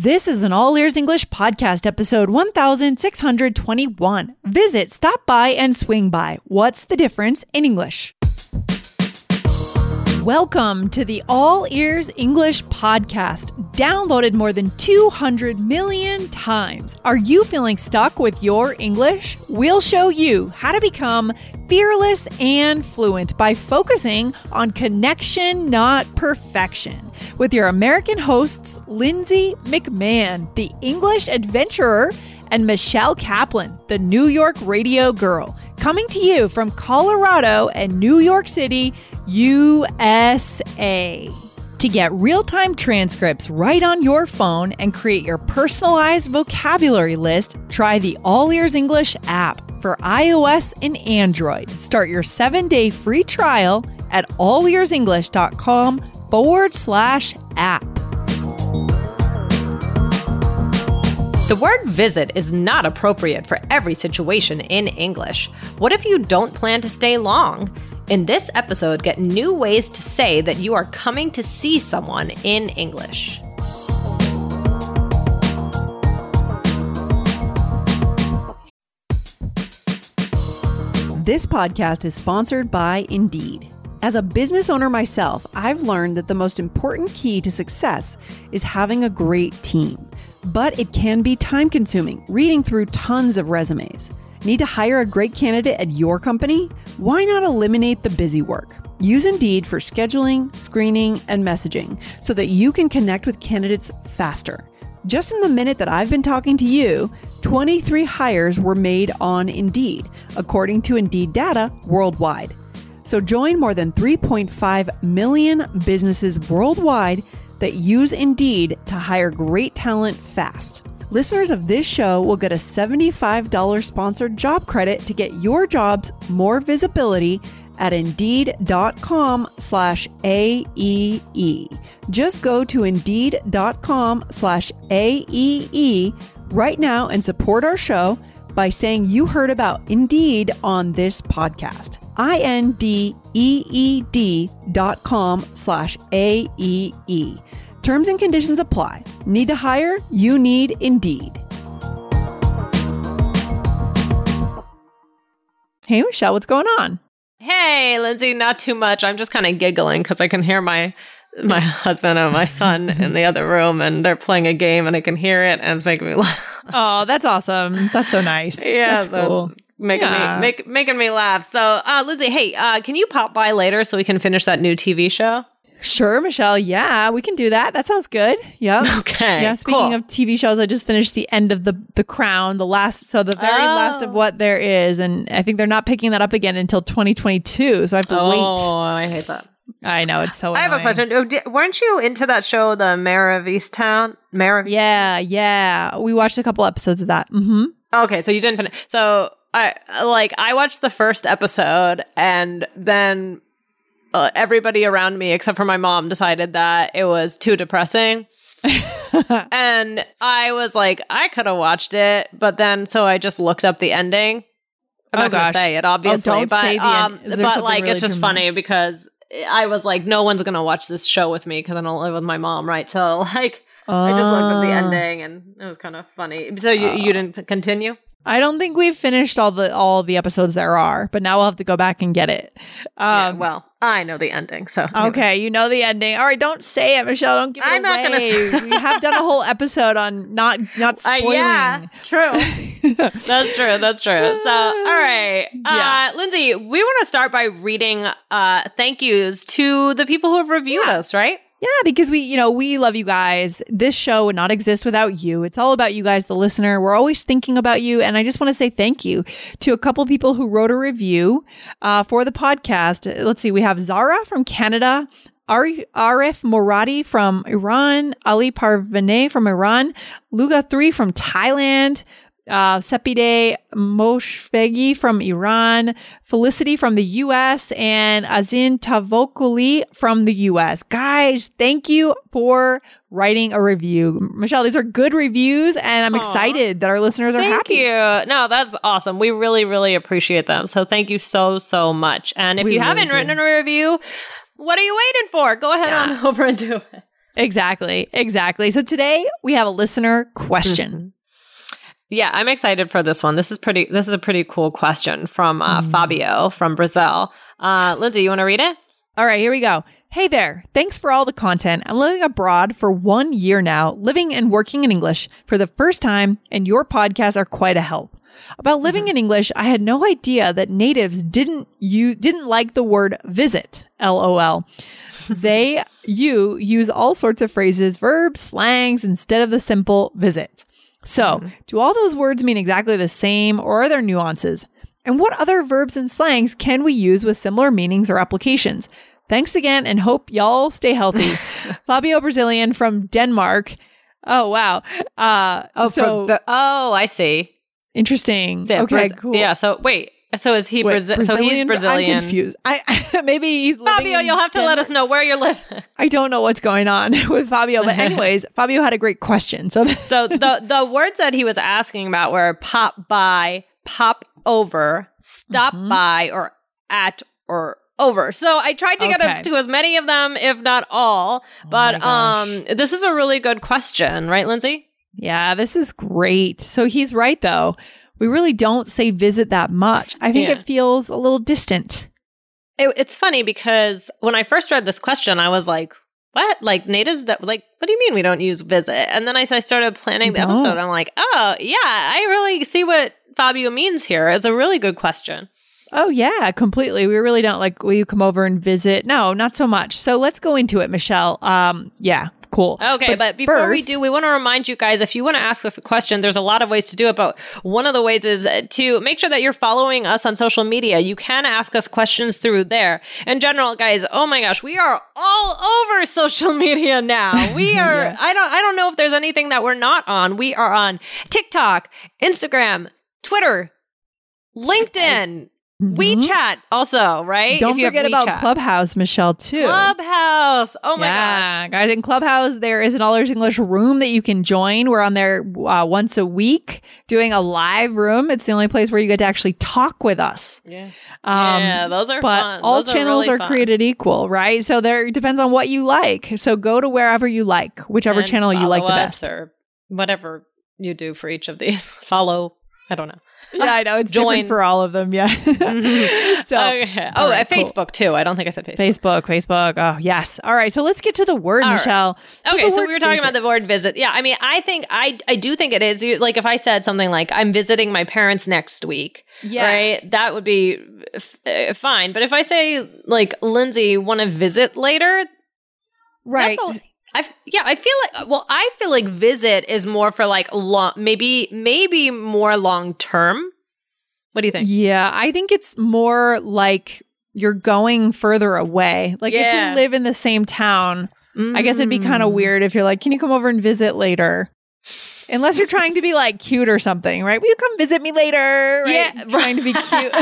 This is an All Ears English podcast, episode 1621. Visit, stop by, and swing by. What's the difference in English? Welcome to the All Ears English podcast, downloaded more than 200 million times. Are you feeling stuck with your English? We'll show you how to become fearless and fluent by focusing on connection, not perfection. With your American hosts, Lindsay McMahon, the English adventurer, and Michelle Kaplan, the New York radio girl, coming to you from Colorado and New York City, USA. To get real time transcripts right on your phone and create your personalized vocabulary list, try the All Ears English app for iOS and Android. Start your seven day free trial at allearsenglish.com forward slash app. The word visit is not appropriate for every situation in English. What if you don't plan to stay long? In this episode, get new ways to say that you are coming to see someone in English. This podcast is sponsored by Indeed. As a business owner myself, I've learned that the most important key to success is having a great team. But it can be time consuming reading through tons of resumes. Need to hire a great candidate at your company? Why not eliminate the busy work? Use Indeed for scheduling, screening, and messaging so that you can connect with candidates faster. Just in the minute that I've been talking to you, 23 hires were made on Indeed, according to Indeed data worldwide. So join more than 3.5 million businesses worldwide that use Indeed to hire great talent fast. Listeners of this show will get a $75 sponsored job credit to get your jobs more visibility at indeed.com slash AEE. Just go to indeed.com slash AEE right now and support our show by saying you heard about Indeed on this podcast. I-N-D-E-E-D dot com slash A-E-E. Terms and conditions apply. Need to hire? You need Indeed. Hey, Michelle, what's going on? Hey, Lindsay, not too much. I'm just kind of giggling because I can hear my my husband and my son in the other room and they're playing a game and I can hear it and it's making me laugh. Oh, that's awesome. That's so nice. Yeah, that's cool. Making Yeah. me make, making me laugh. So, uh, Lindsay, hey, uh, can you pop by later so we can finish that new TV show? Sure, Michelle. Yeah, we can do that. That sounds good. Yeah. Okay. Yeah, speaking cool. of TV shows, I just finished the end of the the Crown, the last, so the very last of Oh. what there is, and I think they're not picking that up again until 2022. So I have to wait. oh, I hate that. I know it's so. I have a question. Oh, weren't you into that show, The Mare of Easttown? Mare of Yeah, yeah. We watched a couple episodes of that. Mm-hmm. Okay, so you didn't finish. So I like I watched the first episode, and then uh, everybody around me, except for my mom, decided that it was too depressing. and I was like, I could have watched it, but then so I just looked up the ending. I'm Oh, not gonna gosh. say it, obviously, don't but um. But like really it's just dramatic? funny because I was like, no one's gonna watch this show with me because I don't live with my mom, right? So like. I just looked up the Ah. ending and it was kind of funny. So you, you didn't continue? I don't think we've finished all the all the episodes there are, but now we'll have to go back and get it. Yeah, Um, well, I know the ending, so Okay, you know the ending. All right, don't say it, Michelle. Don't give it I'm not gonna away. we have done a whole episode on not not Uh, spoiling. yeah, true. that's true. That's true. So, all right, Yeah. uh, Lindsay, we want to start by reading uh, thank yous to the people who have reviewed us, right? Yeah, because we, you know, we love you guys. This show would not exist without you. It's all about you guys, the listener. We're always thinking about you. And I just want to say thank you to a couple people who wrote a review uh, for the podcast. Let's see, we have Zara from Canada. Arif Moradi from Iran, Ali Parvaneh from Iran, Luga3 from Thailand, uh, Sepide Moshfeghi from Iran, Felicity from the US, and Azin Tavakoli from the US. Guys, thank you for writing a review. Michelle, these are good reviews, and I'm Aw. excited that our listeners are Thank happy. you. No, that's awesome. We really, really appreciate them. So, thank you so, so much. And if We you really haven't do. written a review, what are you waiting for? Go ahead Yeah. on over and do it. Exactly. Exactly. So today we have a listener question. Mm-hmm. Yeah, I'm excited for this one. This is pretty. This is a pretty cool question from uh, Mm. Fabio from Brazil. Uh, Lindsay, you want to read it? All right, here we go. Hey there. Thanks for all the content. I'm living abroad for one year now, living and working in English for the first time, and your podcasts are quite a help. About living in English, I had no idea that natives didn't you didn't like the word visit. LOL. they you use all sorts of phrases, verbs, slangs instead of the simple visit. So, do all those words mean exactly the same or are there nuances? And what other verbs and slangs can we use with similar meanings or applications? Thanks again and hope y'all stay healthy. Fabio Brazilian from Denmark. Oh wow. Uh Oh, so Ba- oh, I see. interesting. Okay, cool. Yeah. So wait. So is he Wait, Brazil? So he's Brazilian. I'm confused. I maybe he's Fabio, you'll have to let us know where you're living. I don't know what's going on with Fabio, but anyways, Fabio had a great question. So so the the words that he was asking about were pop by, pop over, stop Mm-hmm. by, or at or over. So I tried to get Okay. up to as many of them, if not all. But my um, this is a really good question, right, Lindsay? Yeah, this is great. So he's right, though. We really don't say visit that much. I think Yeah. it feels a little distant. It, it's funny because when I first read this question, I was like, "What? Like natives that like? What do you mean we don't use visit?" And then I, I started planning the Don't. episode. I'm like, "Oh yeah, I really see what Fabio means here. It's a really good question." Oh, yeah, completely. We really don't like, will you come over and visit? No, not so much. So let's go into it, Michelle. Um, yeah, cool. Okay, but, before we do, we want to remind you guys if you want to ask us a question, there's a lot of ways to do it. But one of the ways is to make sure that you're following us on social media. You can ask us questions through there. In general, guys, oh my gosh, we are all over social media now. We are. Yeah. I don't. I don't know if there's anything that we're not on. We are on TikTok, Instagram, Twitter, LinkedIn, Mhm. WeChat, also right. Don't If you forget about. Clubhouse, Michelle, too. Clubhouse. Oh my gosh. guys, in Clubhouse, there is an All Ears English room that you can join. We're on there uh, once a week doing a live room. It's the only place where you get to actually talk with us. Yeah. Um, yeah, those are but fun. all Those channels really are created equal, right? So there depends on what you like. So go to wherever you like, whichever And channel you like the best. or whatever you do for each of these. Follow. I don't know. Yeah, I know it's Join. different for all of them. Yeah. so okay. Oh, right, at cool. Facebook too. I don't think I said Facebook. Facebook, Facebook. Oh yes. All right. So let's get to the word, All right. Michelle. okay, so we were talking visit. about the word visit. Yeah, I mean, I think I I do think it is like if I said something like I'm visiting my parents next week, Yeah. right? That would be f- uh, fine. But if I say like Lindsay want to visit later, right. I f- yeah, I feel like well, I feel like visit is more for like long, maybe maybe more long term. What do you think? Yeah, I think it's more like you're going further away. Like if Yeah. you live in the same town, I guess it'd be kind of Mm. weird if you're like, "Can you come over and visit later?" Unless you're trying to be like cute or something, right? Will you come visit me later? Right? Yeah, trying to be cute.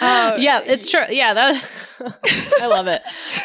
Uh, yeah, it's true. Yeah, that I love it.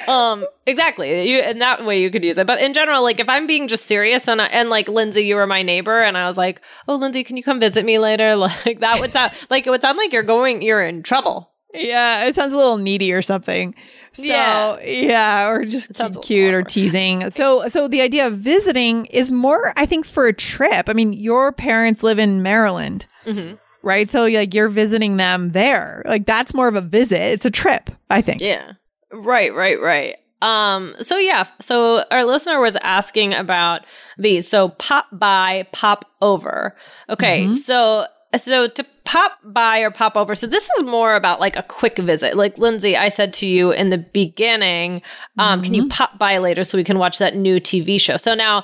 Um, exactly. You in that way you could use it. But in general, like if I'm being just serious and I, and like Lindsay, you were my neighbor, and I was like, oh, Lindsay, can you come visit me later? Like that would sound like it would sound like you're going, you're in trouble. Yeah, it sounds a little needy or something. So, Yeah. yeah, or just cute or teasing. So, so the idea of visiting is more, I think, for a trip. I mean, your parents live in Maryland, Mhm. right? So, like, you're visiting them there. Like, that's more of a visit. It's a trip, I think. Yeah. Right, right, right. Um, so yeah, so our listener was asking about these. So pop by, pop over. Okay, Mhm. so so to pop by or pop over. So this is more about like a quick visit. Like Lindsay, I said to you in the beginning, um, can you pop by later so we can watch that new TV show? So now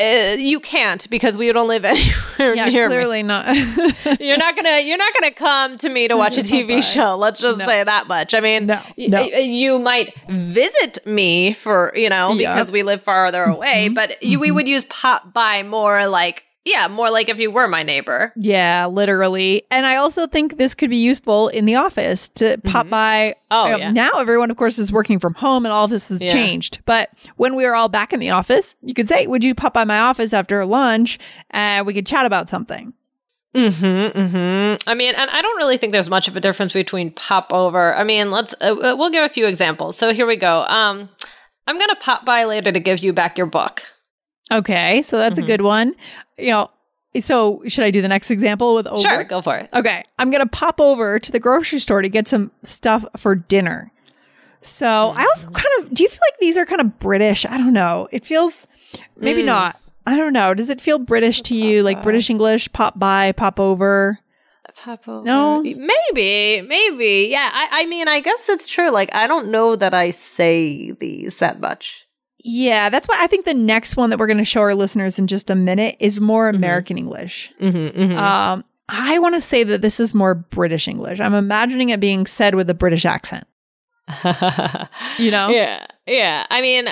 uh, you can't because we don't live anywhere Yeah, near me. clearly not. You're not gonna you're not gonna come to me to watch a TV show. Let's just No. say that much. I mean, No, no. y- you might visit me for you know Yeah. because we live farther away, Mhm. but you, we would use pop by more like yeah, more like if you were my neighbor. yeah, literally. And I also think this could be useful in the office to pop by. Oh, Um, yeah. Now everyone, of course, is working from home and all this has Yeah. changed. But when we were all back in the office, you could say, Would you pop by my office after lunch? And we could chat about something. Mm-hmm, mm-hmm. I mean, and I don't really think there's much of a difference between pop over. I mean, let's uh, uh, we'll give a few examples. So here we go. Um, I'm gonna pop by later to give you back your book. Okay, so that's Mhm. a good one. You know, so should I do the next example with over? Sure, go for it. Okay, I'm gonna pop over to the grocery store to get some stuff for dinner. So I also Mm-hmm. kind of do you feel like these are kind of British? I don't know. It feels maybe Mm. not. I don't know. Does it feel British to you? Like. British English, pop by, pop over? Pop over. No? maybe, maybe. Yeah, I, I mean, I guess it's true. Like, I don't know that I say these that much. Yeah, that's why I think the next one that we're going to show our listeners in just a minute is more Mm-hmm. American English. Mm-hmm, Um, I want to say that this is more British English. I'm imagining it being said with a British accent. You know? Yeah, yeah. I mean,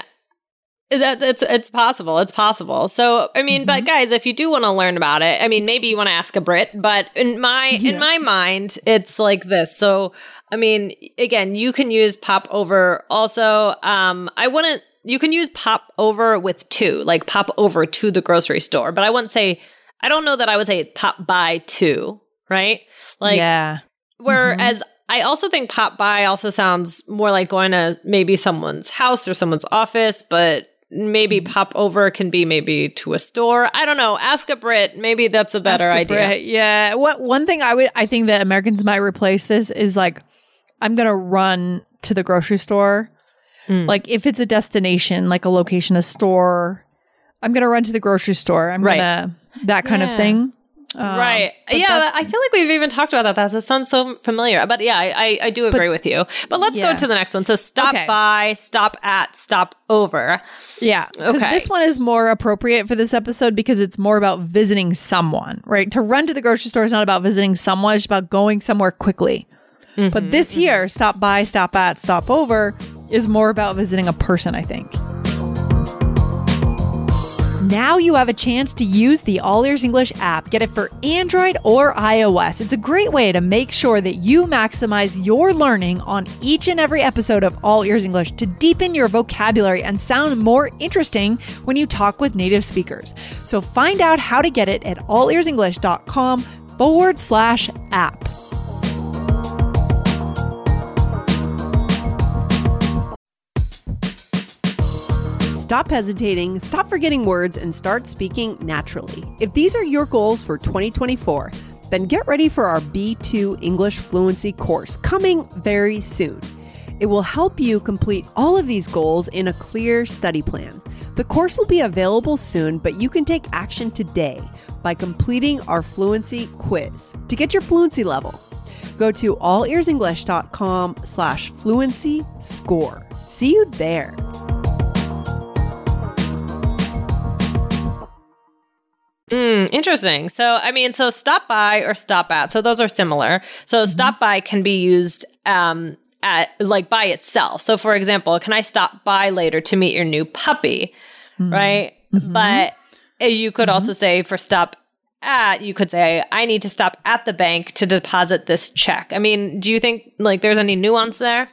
that it's it's possible. It's possible. So, I mean, Mm-hmm. but guys, if you do want to learn about it, I mean, maybe you want to ask a Brit, but in my Yeah. in my mind, it's like this. So, I mean, again, you can use pop over. Also, um, I wouldn't. You can use pop over with two, like pop over to the grocery store, but I wouldn't say. I don't know that I would say pop by to, right? Like, yeah. Whereas mm-hmm. I also think pop by also sounds more like going to maybe someone's house or someone's office, but maybe mm-hmm. pop over can be maybe to a store. I don't know. Ask a Brit. Maybe that's a better a idea. Brit. Yeah. What one thing I would I think that Americans might replace this is like I'm gonna run to the grocery store. Mm. Like if it's a destination, like a location, a store, I'm gonna run to the grocery store. I'm Right. gonna that kind of thing. Um, right. Yeah, I feel like we've even talked about that. That sounds so familiar. But yeah, I, I, do agree with you. But let's Yeah. go to the next one. So stop Okay. by, stop at, stop over. Yeah. Okay. This one is more appropriate for this episode because it's more about visiting someone, right? To run to the grocery store is not about visiting someone, it's about going somewhere quickly. But this here, stop by, stop at, stop over, is more about visiting a person, I think. Now you have a chance to use the All Ears English app. Get it for Android or iOS. It's a great way to make sure that you maximize your learning on each and every episode of All Ears English to deepen your vocabulary and sound more interesting when you talk with native speakers. So find out how to get it at allearsenglish.com forward slash app. Stop hesitating, stop forgetting words, and start speaking naturally. If these are your goals for 2024, then get ready for our B2 English Fluency course coming very soon. It will help you complete all of these goals in a clear study plan. The course will be available soon, but you can take action today by completing our fluency quiz to get your fluency level. Go to allearsenglish.com slash fluency score. See you there. Interesting. So, I mean, so stop by or stop at. So those are similar. So stop by can be used um at like by itself. So for example, can I stop by later to meet your new puppy? Right? But uh, you could also say for stop at, you could say I need to stop at the bank to deposit this check. I mean, do you think like there's any nuance there?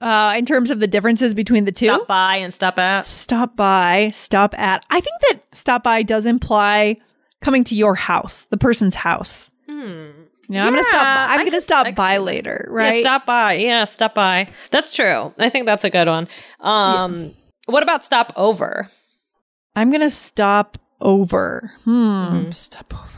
Uh, in terms of the differences between the two, Stop by and stop at. stop by, stop at. I think that stop by does imply coming to your house, the person's house. Hmm. You know, I'm gonna stop. Yeah, I'm I gonna could- stop could by later, right? Yeah, stop by. Yeah, stop by. That's true. I think that's a good one. Um, what about stop over? I'm gonna stop over. Hmm. Mm-hmm. Stop over.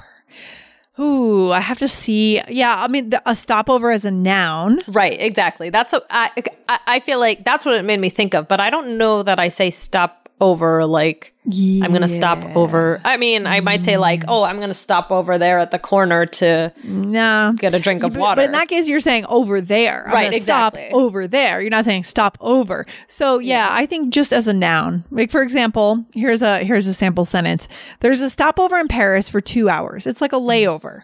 Ooh, I have to see. Yeah, I mean, the, a stopover as a noun. Right, exactly. That's a, I, I I feel like that's what it made me think of, but I don't know that I say stop over like I'm going to stop over. I mean, I might say like, "Oh, I'm to stop over there at the corner to No. get a drink of But- water." But in that case, you're saying over there. I'm Right, exactly. Stop over there. You're not saying stop over. So yeah, I think just as a noun. Like for example, here's a here's a sample sentence. There's a stopover in Paris for two hours. It's like a layover.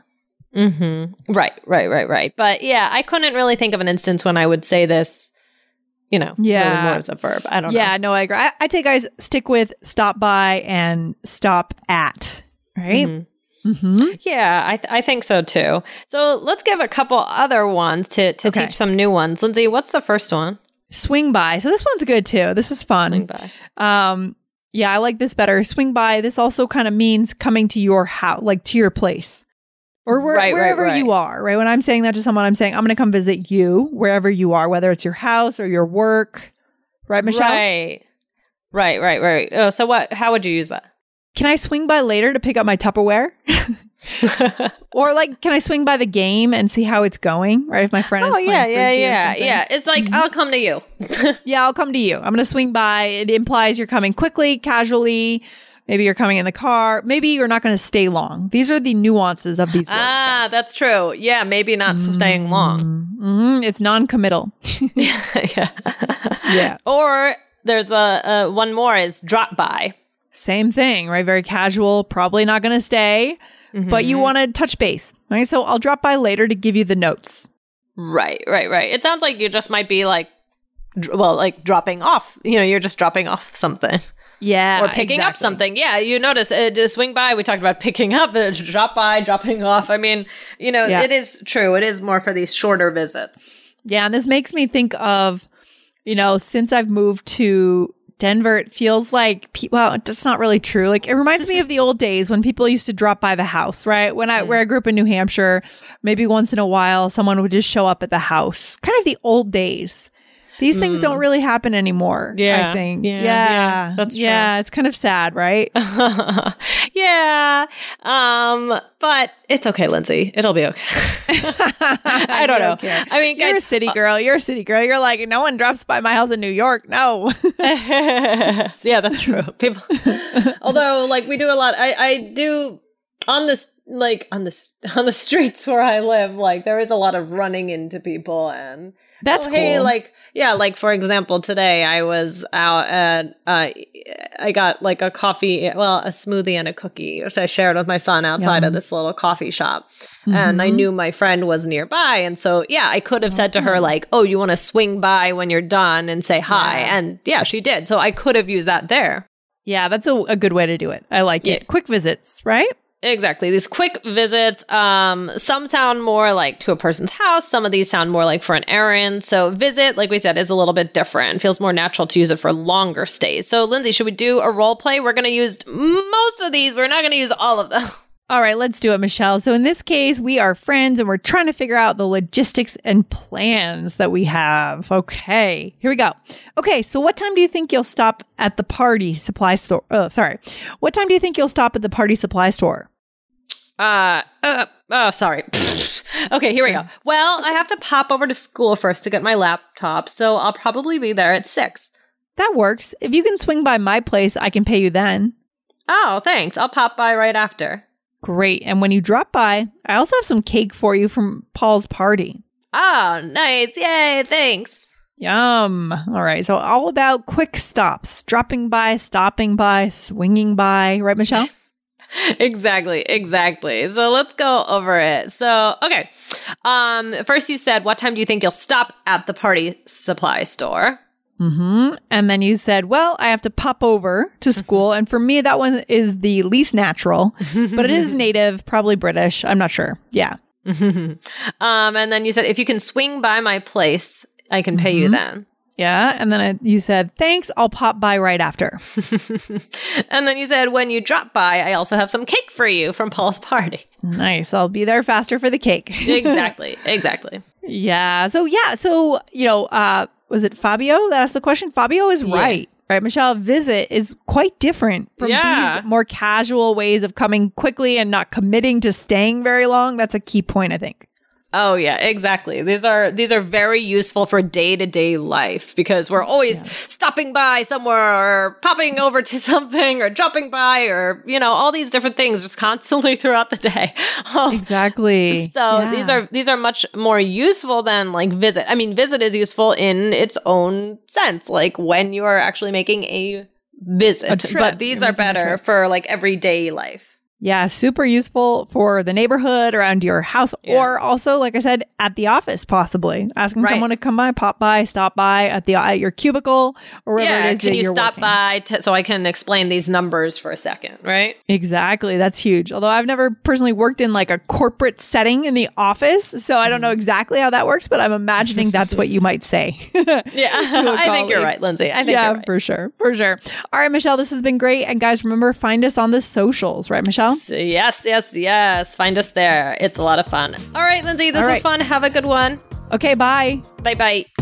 Mm-hmm. Right, right, right, right. But yeah, I couldn't really think of an instance when I would say this, you know, Yeah. really more as a verb. I don't Yeah, know. no, I agree. I, I take guys stick with stop by and stop at. Right. Mm-hmm. Mm-hmm. Yeah, I, th- I think so too. So let's give a couple other ones to, to Okay. teach some new ones. Lindsay, what's the first one? Swing by. So this one's good too. This is fun. Swing by. Um, yeah, I like this better. Swing by. This also kind of means coming to your house, like to your place, or where, Right, right, wherever right. you are. Right. When I'm saying that to someone, I'm saying I'm going to come visit you wherever you are, whether it's your house or your work. Right, Michelle? Right. Right, right, right. Oh, so what how would you use that? Can I swing by later to pick up my Tupperware? or like, can I swing by the game and see how it's going? Right, if my friend. Oh yeah, yeah, yeah, yeah. It's like mm-hmm. I'll come to you. Yeah, I'll come to you. I'm going to swing by. It implies you're coming quickly, casually. Maybe you're coming in the car. Maybe you're not going to stay long. These are the nuances of these words. ah, that's true. Yeah, maybe not staying long. hmm It's non-committal. yeah. yeah, Or there's a, a one more is drop by. same thing, right? Very casual. Probably not going to stay, but you want to touch base, right? So I'll drop by later to give you the notes. Right, right, right. It sounds like you just might be like, dr- well, like dropping off. You know, you're just dropping off something Yeah, or picking up something. Yeah, you notice uh, to swing by. We talked about picking up, uh, drop by, dropping off. I mean, you know, Yeah. it is true. It is more for these shorter visits. Yeah, and this makes me think of, you know, since I've moved to Denver, it feels like pe- well, it's not really true. Like it reminds me of the old days when people used to drop by the house, right? When I where I grew up in New Hampshire, maybe once in a while someone would just show up at the house. Kind of the old days. These things don't really happen anymore. Yeah, I think. yeah, Yeah, yeah, that's true. yeah. It's kind of sad, right? yeah. Um, but it's okay, Lindsay. It'll be okay. I don't know. care. I mean, You're a city girl. You're a city girl. You're like, no one drops by my house in New York. No. yeah, that's true. People, although like we do a lot, I I do on this like on this on the streets where I live. Like there is a lot of running into people and. That's oh, hey, like yeah, like for example, today I was out and uh, I got like a coffee, well, a smoothie and a cookie, which I shared with my son outside of this little coffee shop, and I Mhm. knew my friend was nearby, and so yeah, I could have said to her like, "Oh, you want to swing by when you're done and say hi," Yeah. and yeah, she did. So I could have used that there. Yeah, that's a, a good way to do it. I like Yeah. it. Quick visits, right? Exactly. These quick visits, um, some sound more like to a person's house. Some of these sound more like for an errand. So visit, like we said, is a little bit different. Feels more natural to use it for longer stays. So Lindsay, should we do a role play? We're going to use most of these. We're not going to use all of them. All right, let's do it, Michelle. So in this case, we are friends and we're trying to figure out the logistics and plans that we have. Okay, here we go. Okay, so what time do you think you'll stop at the party supply store? Oh, sorry. What time do you think you'll stop at the party supply store? Uh, uh oh, sorry. okay, here we go. Well, I have to pop over to school first to get my laptop. So I'll probably be there at six. That works. If you can swing by my place, I can pay you then. Oh, thanks. I'll pop by right after. Great. And when you drop by, I also have some cake for you from Paul's party. Oh, nice. Yay. Thanks. Yum. All right. So, all about quick stops dropping by, stopping by, swinging by. Right, Michelle? exactly exactly so let's go over it so okay um first you said what time do you think you'll stop at the party supply store Mm-hmm. And then you said, well, I have to pop over to school. and for me, that one is the least natural, but it is native, probably British. I'm not sure. Yeah. um and then you said if you can swing by my place i can pay you then Yeah. And then I, you said, thanks. I'll pop by right after. and then you said when you drop by i also have some cake for you from paul's party nice. I'll be there faster for the cake. exactly exactly yeah. So, yeah. So, you know, uh, was it Fabio that asked the question? Fabio is Yeah. right. Right, Michelle, visit is quite different from Yeah. these more casual ways of coming quickly and not committing to staying very long. That's a key point, I think. Oh yeah, exactly. These are these are very useful for day-to-day life because we're always stopping by somewhere or popping over to something or dropping by or you know all these different things just constantly throughout the day. Um, Exactly. So these are these are much more useful than like visit. I mean, visit is useful in its own sense, like when you are actually making a visit. A. But these You're are better for like everyday life. Yeah, super useful for the neighborhood around your house, Yeah. or also, like I said, at the office, possibly asking Right. someone to come by, pop by, stop by at the at your cubicle or wherever yeah, it is can you stop working. by t- so I can explain these numbers for a second, right? Exactly, that's huge. Although I've never personally worked in like a corporate setting in the office, so I don't know Mm-hmm. exactly how that works, but I'm imagining that's what you might say. Yeah, I think you're right, Lindsay. I think yeah, you're right. for sure, for sure. All right, Michelle, this has been great, and guys, remember find us on the socials, right, Michelle? Yes, yes, yes. Find us there. It's a lot of fun. All right, Lindsay, this All was right. fun. Have a good one. Okay, bye. Bye bye.